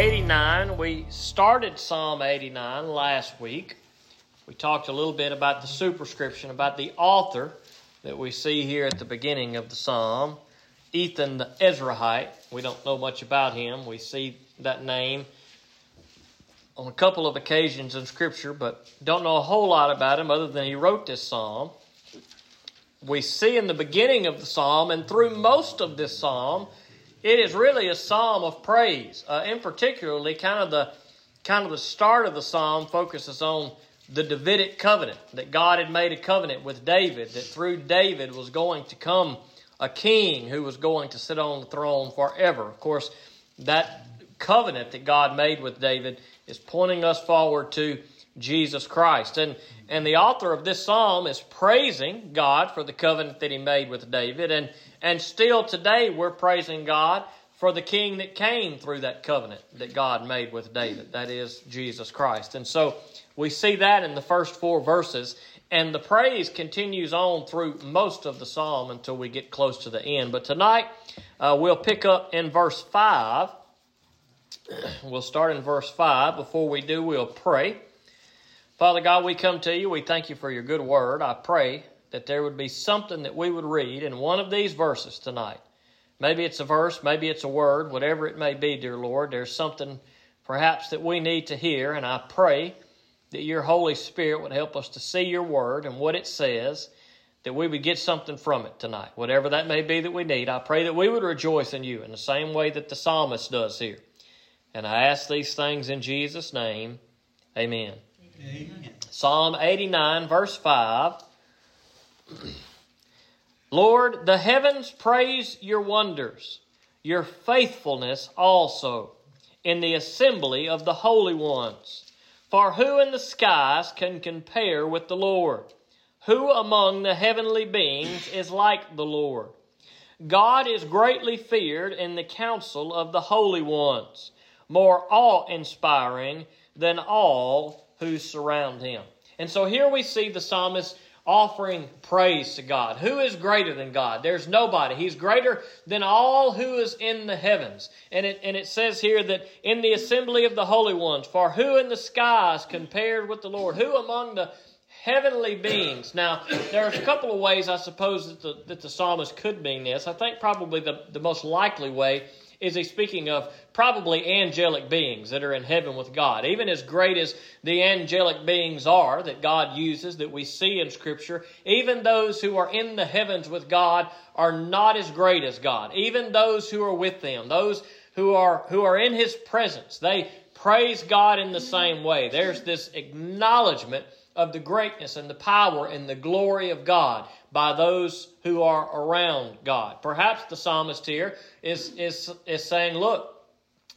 89. We started Psalm 89 last week. We talked a little bit about the superscription, about the author that we see here at the beginning of the psalm, Ethan the Ezrahite. We don't know much about him. We see that name on a couple of occasions in Scripture, but don't know a whole lot about him other than he wrote this psalm. We see in the beginning of the psalm and through most of this psalm it is really a psalm of praise. Uh, in particularly, kind of the kind of the start of the psalm focuses on the Davidic covenant that God had made a covenant with David that through David was going to come a king who was going to sit on the throne forever. Of course, that covenant that God made with David is pointing us forward to Jesus Christ. And and the author of this psalm is praising God for the covenant that he made with David and and still today, we're praising God for the king that came through that covenant that God made with David. That is Jesus Christ. And so we see that in the first four verses. And the praise continues on through most of the psalm until we get close to the end. But tonight, uh, we'll pick up in verse 5. We'll start in verse 5. Before we do, we'll pray. Father God, we come to you. We thank you for your good word. I pray that there would be something that we would read in one of these verses tonight. Maybe it's a verse, maybe it's a word, whatever it may be, dear Lord. There's something perhaps that we need to hear, and I pray that your Holy Spirit would help us to see your word and what it says, that we would get something from it tonight, whatever that may be that we need. I pray that we would rejoice in you in the same way that the psalmist does here. And I ask these things in Jesus' name. Amen. Psalm 89, verse 5. Lord, the heavens praise your wonders, your faithfulness also in the assembly of the holy ones. For who in the skies can compare with the Lord? Who among the heavenly beings is like the Lord? God is greatly feared in the council of the holy ones, more awe inspiring than all who surround him. And so here we see the psalmist offering praise to God. Who is greater than God? There's nobody. He's greater than all who is in the heavens. And it, and it says here that in the assembly of the holy ones, for who in the skies compared with the Lord? Who among the heavenly beings? Now, there's a couple of ways I suppose that the, that the psalmist could mean this. I think probably the, the most likely way is he speaking of probably angelic beings that are in heaven with God. Even as great as the angelic beings are that God uses, that we see in Scripture, even those who are in the heavens with God are not as great as God. Even those who are with them, those who are, who are in His presence, they praise God in the same way. There's this acknowledgement of the greatness and the power and the glory of God by those who are around God. Perhaps the psalmist here is, is, is saying, look,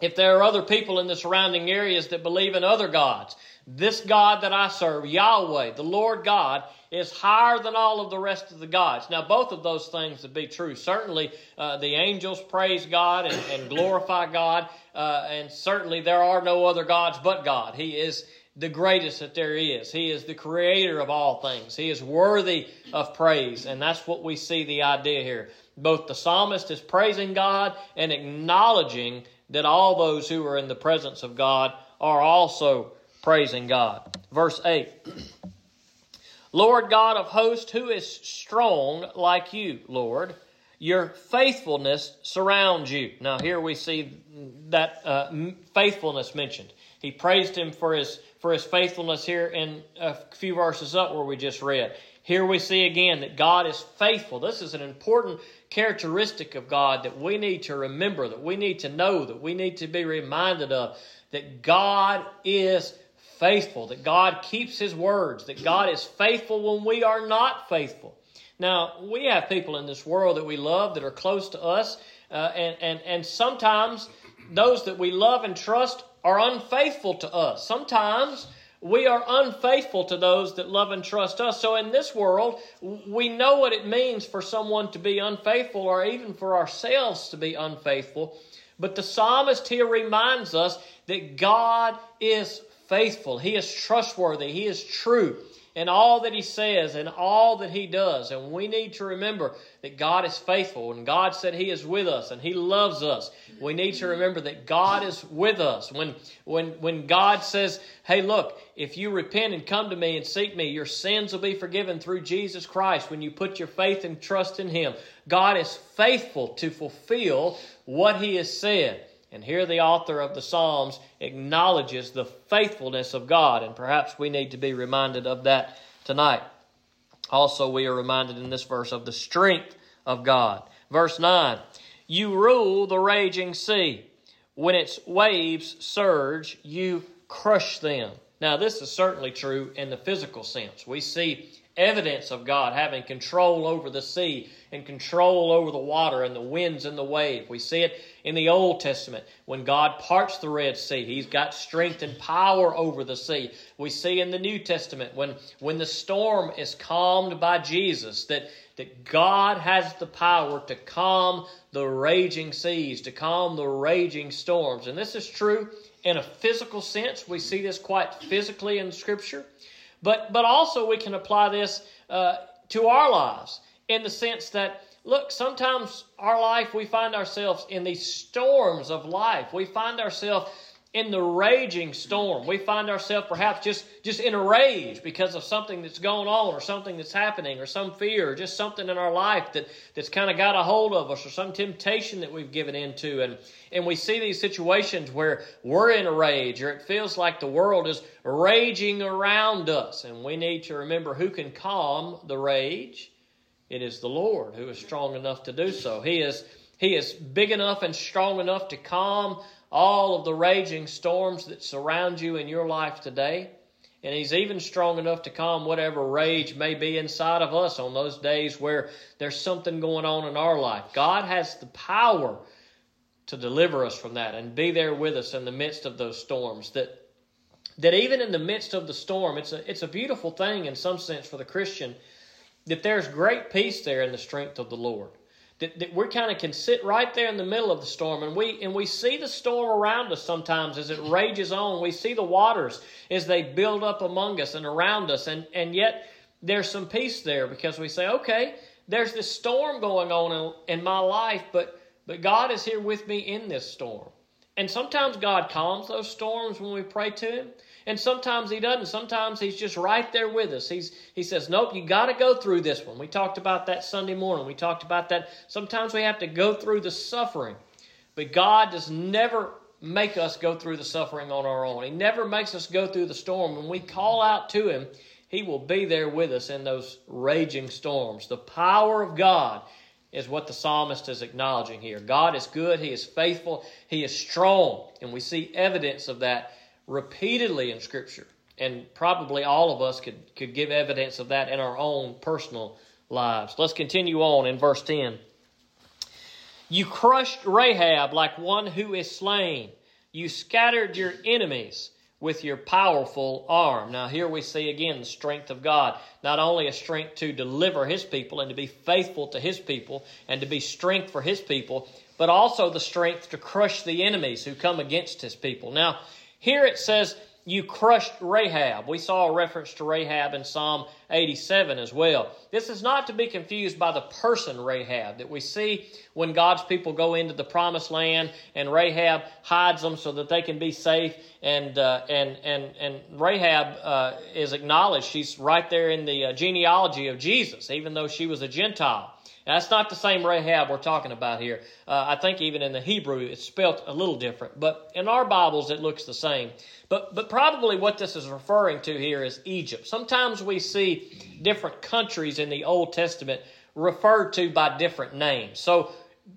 if there are other people in the surrounding areas that believe in other gods, this God that I serve, Yahweh, the Lord God, is higher than all of the rest of the gods. Now, both of those things would be true. Certainly, uh, the angels praise God and, and glorify God, uh, and certainly there are no other gods but God. He is the greatest that there is. He is the creator of all things. He is worthy of praise. And that's what we see the idea here. Both the psalmist is praising God and acknowledging that all those who are in the presence of God are also praising God. Verse 8 Lord God of hosts, who is strong like you, Lord? Your faithfulness surrounds you. Now, here we see that uh, faithfulness mentioned. He praised him for his for his faithfulness here in a few verses up where we just read. Here we see again that God is faithful. This is an important characteristic of God that we need to remember, that we need to know, that we need to be reminded of. That God is faithful, that God keeps His words, that God is faithful when we are not faithful. Now, we have people in this world that we love that are close to us, uh, and, and, and sometimes those that we love and trust are unfaithful to us. Sometimes we are unfaithful to those that love and trust us. So in this world, we know what it means for someone to be unfaithful or even for ourselves to be unfaithful. But the psalmist here reminds us that God is faithful. He is trustworthy. He is true. in all that He says and all that He does. And we need to remember that God is faithful and God said He is with us and He loves us. We need to remember that God is with us. When, when, when God says, Hey, look, if you repent and come to me and seek me, your sins will be forgiven through Jesus Christ when you put your faith and trust in Him. God is faithful to fulfill what He has said. And here the author of the Psalms acknowledges the faithfulness of God, and perhaps we need to be reminded of that tonight. Also, we are reminded in this verse of the strength of God. Verse 9 You rule the raging sea. When its waves surge, you crush them. Now, this is certainly true in the physical sense. We see evidence of God having control over the sea and control over the water and the winds and the wave. We see it in the Old Testament when God parts the Red Sea. He's got strength and power over the sea. We see in the New Testament when, when the storm is calmed by Jesus that, that God has the power to calm the raging seas, to calm the raging storms. And this is true in a physical sense. We see this quite physically in Scripture. But, but also, we can apply this uh, to our lives in the sense that, look, sometimes our life, we find ourselves in these storms of life. We find ourselves in the raging storm. We find ourselves perhaps just, just in a rage because of something that's going on or something that's happening or some fear or just something in our life that, that's kind of got a hold of us or some temptation that we've given into. And, and we see these situations where we're in a rage or it feels like the world is raging around us. And we need to remember who can calm the rage. It is the Lord who is strong enough to do so. He is, he is big enough and strong enough to calm all of the raging storms that surround you in your life today. And He's even strong enough to calm whatever rage may be inside of us on those days where there's something going on in our life. God has the power to deliver us from that and be there with us in the midst of those storms. That that even in the midst of the storm, it's a it's a beautiful thing in some sense for the Christian that there's great peace there in the strength of the Lord that, that we kind of can sit right there in the middle of the storm and we and we see the storm around us sometimes as it rages on. We see the waters as they build up among us and around us. And and yet there's some peace there because we say okay there's this storm going on in, in my life but but god is here with me in this storm and sometimes god calms those storms when we pray to him and sometimes he doesn't. Sometimes he's just right there with us. He's, he says, Nope, you got to go through this one. We talked about that Sunday morning. We talked about that. Sometimes we have to go through the suffering. But God does never make us go through the suffering on our own. He never makes us go through the storm. When we call out to Him, He will be there with us in those raging storms. The power of God is what the psalmist is acknowledging here. God is good, He is faithful, He is strong, and we see evidence of that repeatedly in Scripture. And probably all of us could, could give evidence of that in our own personal lives. Let's continue on in verse 10. You crushed Rahab like one who is slain. You scattered your enemies with your powerful arm. Now, here we see again the strength of God. Not only a strength to deliver His people and to be faithful to His people and to be strength for His people, but also the strength to crush the enemies who come against His people. Now, here it says, You crushed Rahab. We saw a reference to Rahab in Psalm 87 as well. This is not to be confused by the person Rahab that we see when God's people go into the promised land and Rahab hides them so that they can be safe. And, uh, and, and, and Rahab uh, is acknowledged. She's right there in the uh, genealogy of Jesus, even though she was a Gentile. That's not the same Rahab we're talking about here. Uh, I think even in the Hebrew it's spelt a little different, but in our Bibles it looks the same. But, but probably what this is referring to here is Egypt. Sometimes we see different countries in the Old Testament referred to by different names. So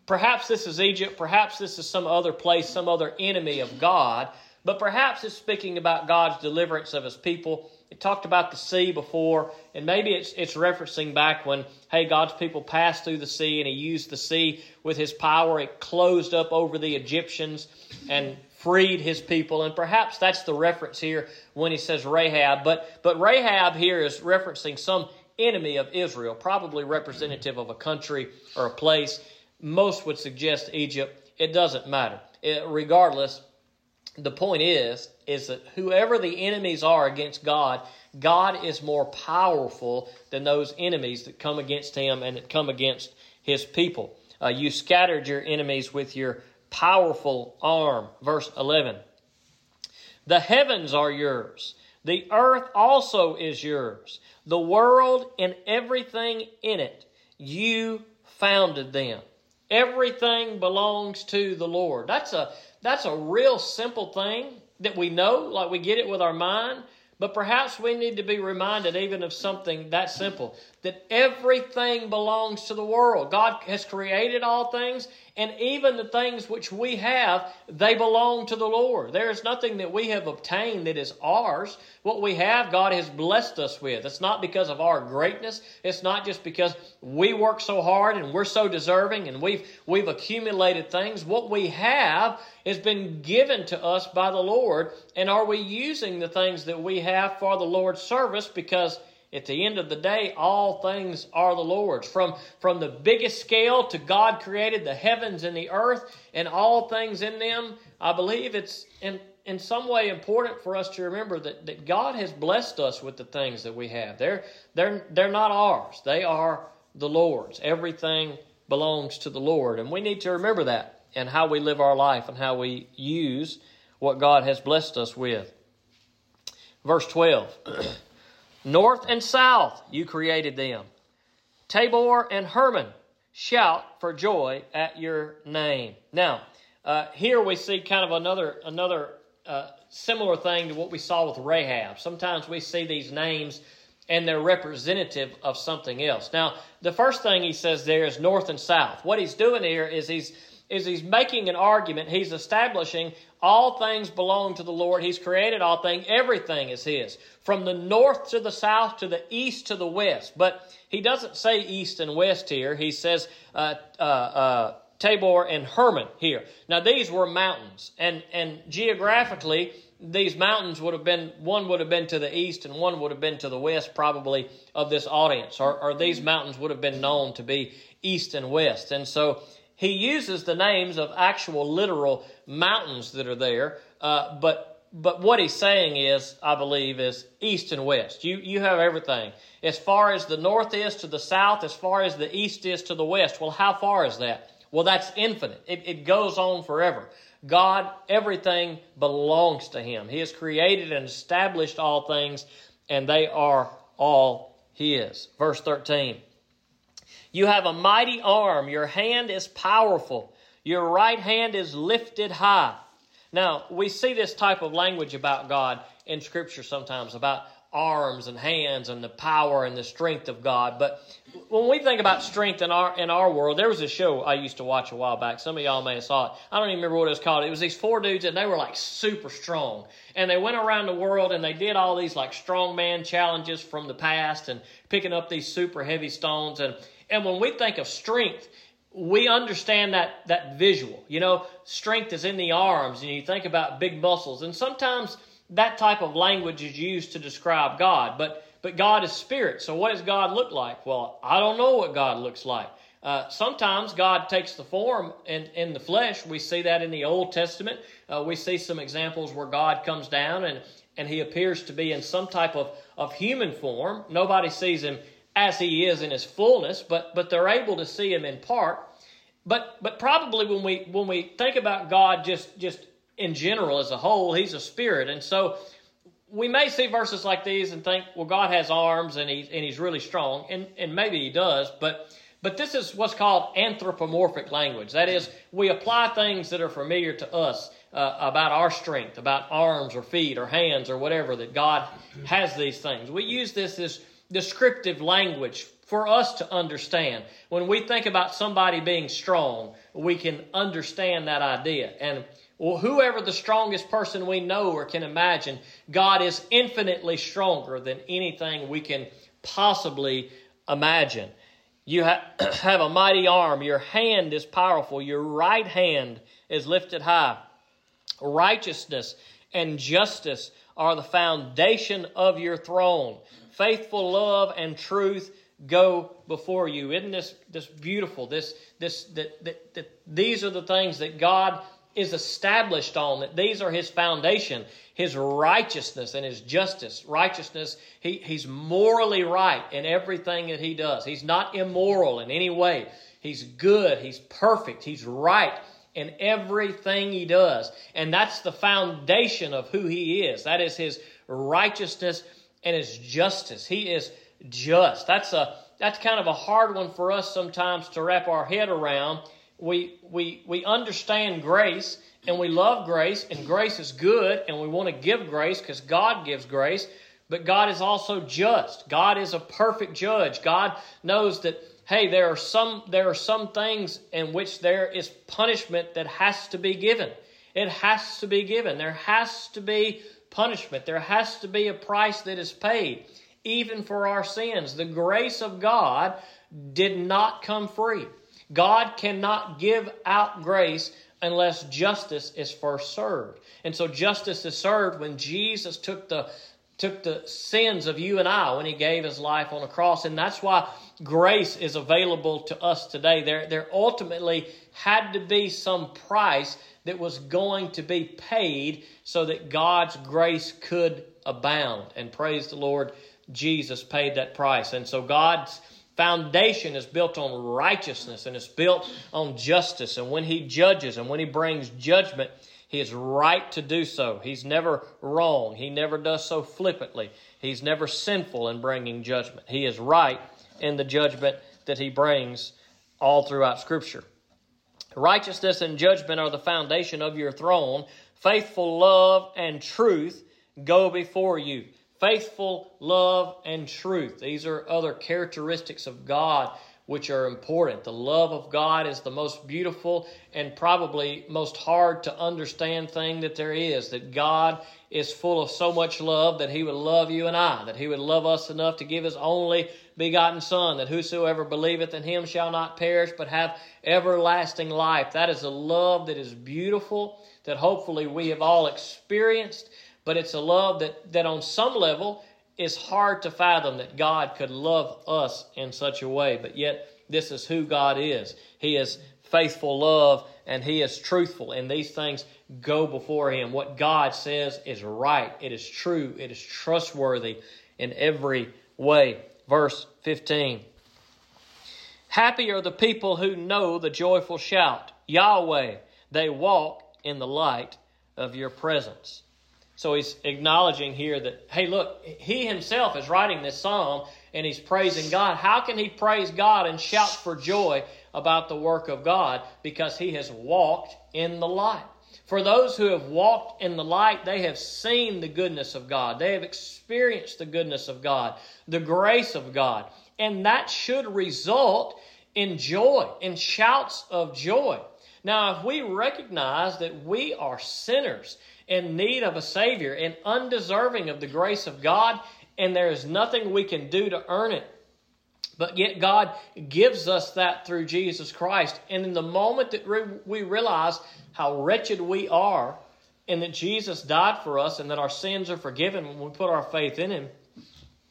perhaps this is Egypt, perhaps this is some other place, some other enemy of God, but perhaps it's speaking about God's deliverance of his people it talked about the sea before, and maybe it's it's referencing back when hey God's people passed through the sea and He used the sea with His power. It closed up over the Egyptians and freed His people, and perhaps that's the reference here when He says Rahab. But but Rahab here is referencing some enemy of Israel, probably representative of a country or a place. Most would suggest Egypt. It doesn't matter. It, regardless, the point is is that whoever the enemies are against God, God is more powerful than those enemies that come against him and that come against his people. Uh, you scattered your enemies with your powerful arm. Verse 11. The heavens are yours. The earth also is yours. The world and everything in it. You founded them. Everything belongs to the Lord. That's a that's a real simple thing that we know, like we get it with our mind, but perhaps we need to be reminded even of something that simple that everything belongs to the world. God has created all things, and even the things which we have, they belong to the Lord. There is nothing that we have obtained that is ours. What we have, God has blessed us with. It's not because of our greatness. It's not just because we work so hard and we're so deserving and we've we've accumulated things. What we have has been given to us by the Lord, and are we using the things that we have for the Lord's service because at the end of the day, all things are the Lord's. From, from the biggest scale to God created the heavens and the earth and all things in them, I believe it's in, in some way important for us to remember that, that God has blessed us with the things that we have. They're, they're, they're not ours, they are the Lord's. Everything belongs to the Lord. And we need to remember that and how we live our life and how we use what God has blessed us with. Verse 12. North and south you created them. Tabor and Hermon shout for joy at your name. Now, uh, here we see kind of another another uh, similar thing to what we saw with Rahab. Sometimes we see these names and they're representative of something else. Now, the first thing he says there is north and south. What he's doing here is he's is he's making an argument. He's establishing all things belong to the Lord. He's created all things. Everything is His. From the north to the south to the east to the west. But he doesn't say east and west here. He says uh, uh, uh, Tabor and Hermon here. Now these were mountains. And, and geographically, these mountains would have been, one would have been to the east and one would have been to the west probably of this audience. Or, or these mountains would have been known to be east and west. And so he uses the names of actual literal mountains that are there, uh, but but what he's saying is, I believe, is east and west. You you have everything. As far as the north is to the south, as far as the east is to the west. Well, how far is that? Well, that's infinite. It, it goes on forever. God, everything belongs to Him. He has created and established all things, and they are all His. Verse 13. You have a mighty arm. Your hand is powerful. Your right hand is lifted high. Now, we see this type of language about God in Scripture sometimes, about arms and hands and the power and the strength of God. But when we think about strength in our in our world, there was a show I used to watch a while back. Some of y'all may have saw it. I don't even remember what it was called. It was these four dudes and they were like super strong. And they went around the world and they did all these like strongman challenges from the past and picking up these super heavy stones and and when we think of strength, we understand that, that visual. You know, strength is in the arms, and you think about big muscles. And sometimes that type of language is used to describe God, but, but God is spirit. So, what does God look like? Well, I don't know what God looks like. Uh, sometimes God takes the form in, in the flesh. We see that in the Old Testament. Uh, we see some examples where God comes down and, and he appears to be in some type of, of human form. Nobody sees him as he is in his fullness, but but they're able to see him in part. But but probably when we when we think about God just just in general as a whole, he's a spirit, and so we may see verses like these and think, well, God has arms and he's and he's really strong, and and maybe he does, but. But this is what's called anthropomorphic language. That is, we apply things that are familiar to us uh, about our strength, about arms or feet or hands or whatever, that God has these things. We use this as descriptive language for us to understand. When we think about somebody being strong, we can understand that idea. And whoever the strongest person we know or can imagine, God is infinitely stronger than anything we can possibly imagine. You ha- have a mighty arm. Your hand is powerful. Your right hand is lifted high. Righteousness and justice are the foundation of your throne faithful love and truth go before you. Isn't this, this beautiful? This, this, that, that, that these are the things that God is established on, that these are his foundation, his righteousness and his justice. Righteousness, he, he's morally right in everything that he does. He's not immoral in any way. He's good, he's perfect, he's right in everything he does. And that's the foundation of who he is. That is his righteousness and his justice. He is just. That's a that's kind of a hard one for us sometimes to wrap our head around we, we, we understand grace and we love grace, and grace is good, and we want to give grace because God gives grace, but God is also just. God is a perfect judge. God knows that, hey, there are some, there are some things in which there is punishment that has to be given. It has to be given. There has to be punishment. There has to be a price that is paid, even for our sins. The grace of God did not come free. God cannot give out grace unless justice is first served. And so justice is served when Jesus took the took the sins of you and I when he gave his life on a cross. And that's why grace is available to us today. There, there ultimately had to be some price that was going to be paid so that God's grace could abound. And praise the Lord, Jesus paid that price. And so God's foundation is built on righteousness and it's built on justice. And when he judges and when he brings judgment, he is right to do so. He's never wrong. He never does so flippantly. He's never sinful in bringing judgment. He is right in the judgment that he brings all throughout Scripture. Righteousness and judgment are the foundation of your throne. Faithful love and truth go before you faithful, love, and truth. These are other characteristics of God which are important. The love of God is the most beautiful and probably most hard to understand thing that there is. That God is full of so much love that He would love you and I, that He would love us enough to give His only begotten Son, that whosoever believeth in Him shall not perish but have everlasting life. That is a love that is beautiful, that hopefully we have all experienced but it's a love that, that on some level is hard to fathom that God could love us in such a way. But yet, this is who God is. He is faithful love and He is truthful, and these things go before Him. What God says is right, it is true, it is trustworthy in every way. Verse 15 Happy are the people who know the joyful shout, Yahweh, they walk in the light of your presence. So he's acknowledging here that, hey, look, he himself is writing this psalm and he's praising God. How can he praise God and shout for joy about the work of God? Because he has walked in the light. For those who have walked in the light, they have seen the goodness of God. They have experienced the goodness of God, the grace of God. And that should result in joy, in shouts of joy. Now, if we recognize that we are sinners in need of a Savior and undeserving of the grace of God, and there is nothing we can do to earn it. But yet, God gives us that through Jesus Christ. And in the moment that we realize how wretched we are, and that Jesus died for us, and that our sins are forgiven when we put our faith in Him,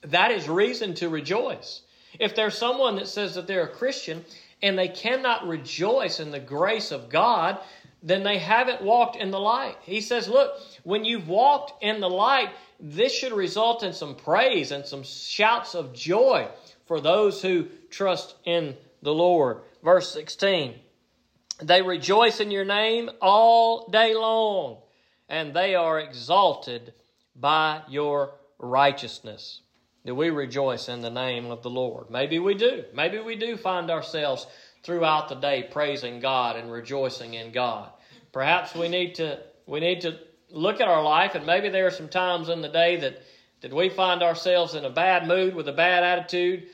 that is reason to rejoice. If there's someone that says that they're a Christian and they cannot rejoice in the grace of God, then they haven't walked in the light. He says, Look, when you've walked in the light, this should result in some praise and some shouts of joy for those who trust in the Lord. Verse 16 They rejoice in your name all day long, and they are exalted by your righteousness. Do we rejoice in the name of the Lord? Maybe we do. Maybe we do find ourselves throughout the day praising God and rejoicing in God. Perhaps we need to we need to look at our life and maybe there are some times in the day that that we find ourselves in a bad mood with a bad attitude,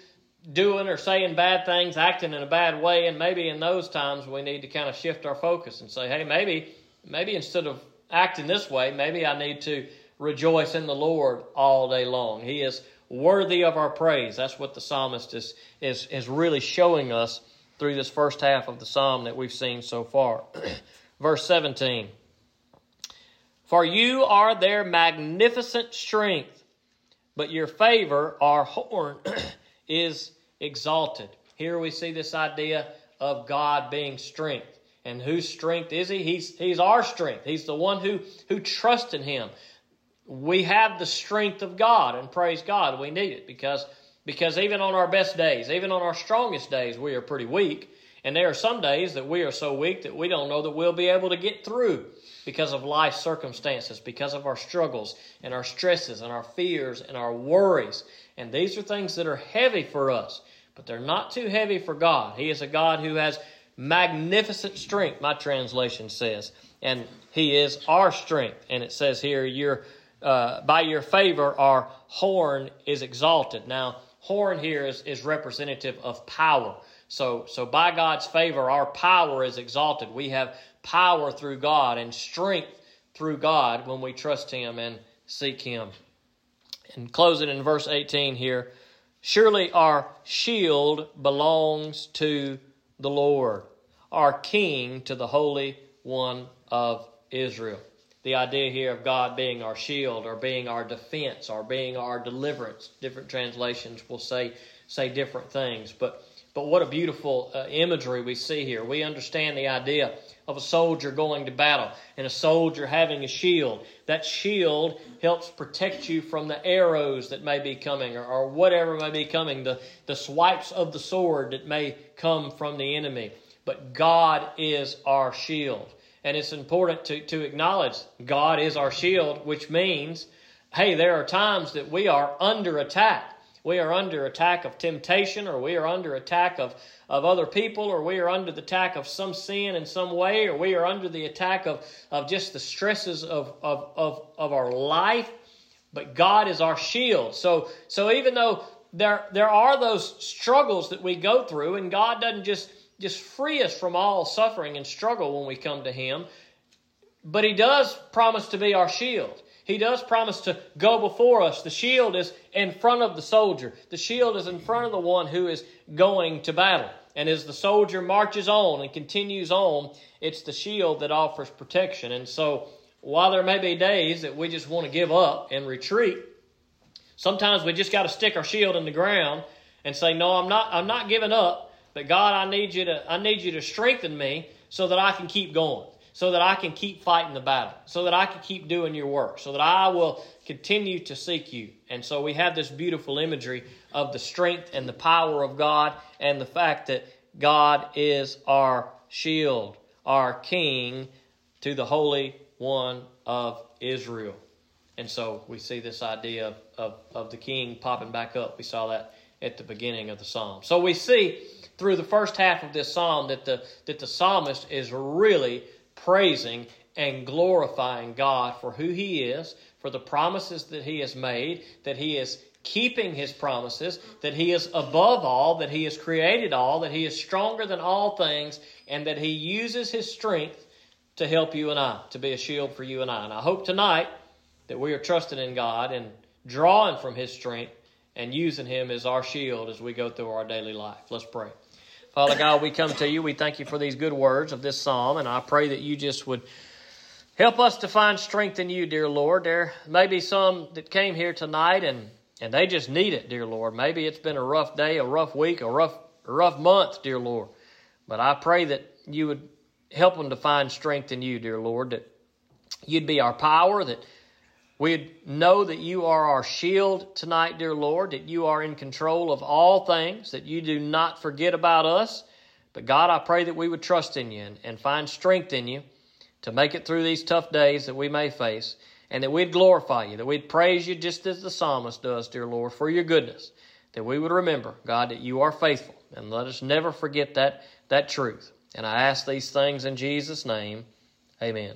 doing or saying bad things, acting in a bad way, and maybe in those times we need to kind of shift our focus and say, "Hey, maybe maybe instead of acting this way, maybe I need to rejoice in the Lord all day long. He is worthy of our praise. That's what the psalmist is, is, is really showing us through this first half of the psalm that we've seen so far. Verse 17 For you are their magnificent strength, but your favor, our horn, is exalted. Here we see this idea of God being strength. And whose strength is he? He's, he's our strength. He's the one who, who trusts in him. We have the strength of God, and praise God, we need it because, because even on our best days, even on our strongest days, we are pretty weak. And there are some days that we are so weak that we don't know that we'll be able to get through because of life circumstances, because of our struggles and our stresses and our fears and our worries. And these are things that are heavy for us, but they're not too heavy for God. He is a God who has magnificent strength, my translation says. And He is our strength. And it says here, your, uh, by your favor, our horn is exalted. Now, horn here is, is representative of power. So, so by God's favor, our power is exalted. We have power through God and strength through God when we trust Him and seek Him. And closing in verse 18 here, surely our shield belongs to the Lord, our King to the Holy One of Israel. The idea here of God being our shield or being our defense or being our deliverance. Different translations will say say different things, but but what a beautiful uh, imagery we see here. We understand the idea of a soldier going to battle and a soldier having a shield. That shield helps protect you from the arrows that may be coming or, or whatever may be coming, the, the swipes of the sword that may come from the enemy. But God is our shield. And it's important to, to acknowledge God is our shield, which means, hey, there are times that we are under attack we are under attack of temptation, or we are under attack of, of other people, or we are under the attack of some sin in some way, or we are under the attack of, of just the stresses of, of, of, of our life. But God is our shield. So, so even though there, there are those struggles that we go through, and God doesn't just, just free us from all suffering and struggle when we come to Him, but He does promise to be our shield. He does promise to go before us. The shield is in front of the soldier. The shield is in front of the one who is going to battle. And as the soldier marches on and continues on, it's the shield that offers protection. And so, while there may be days that we just want to give up and retreat, sometimes we just got to stick our shield in the ground and say, "No, I'm not. I'm not giving up. But God, I need you to. I need you to strengthen me so that I can keep going." so that I can keep fighting the battle, so that I can keep doing your work, so that I will continue to seek you. And so we have this beautiful imagery of the strength and the power of God and the fact that God is our shield, our king to the Holy One of Israel. And so we see this idea of, of, of the king popping back up. We saw that at the beginning of the psalm. So we see through the first half of this psalm that the that the psalmist is really praising and glorifying God for who He is, for the promises that He has made, that He is keeping His promises, that He is above all, that He has created all, that He is stronger than all things, and that He uses His strength to help you and I, to be a shield for you and I. And I hope tonight that we are trusting in God and drawing from His strength and using Him as our shield as we go through our daily life. Let's pray. Father God, we come to you. We thank you for these good words of this psalm, and I pray that you just would help us to find strength in you, dear Lord. There may be some that came here tonight and, and they just need it, dear Lord. Maybe it's been a rough day, a rough week, a rough, rough month, dear Lord. But I pray that you would help them to find strength in you, dear Lord, that you'd be our power, that We'd know that you are our shield tonight, dear Lord, that you are in control of all things, that you do not forget about us. But God, I pray that we would trust in you and, and find strength in you to make it through these tough days that we may face, and that we'd glorify you, that we'd praise you just as the psalmist does, dear Lord, for your goodness, that we would remember, God, that you are faithful, and let us never forget that, that truth. And I ask these things in Jesus' name. Amen.